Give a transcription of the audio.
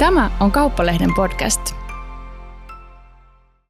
Tämä on Kauppalehden podcast.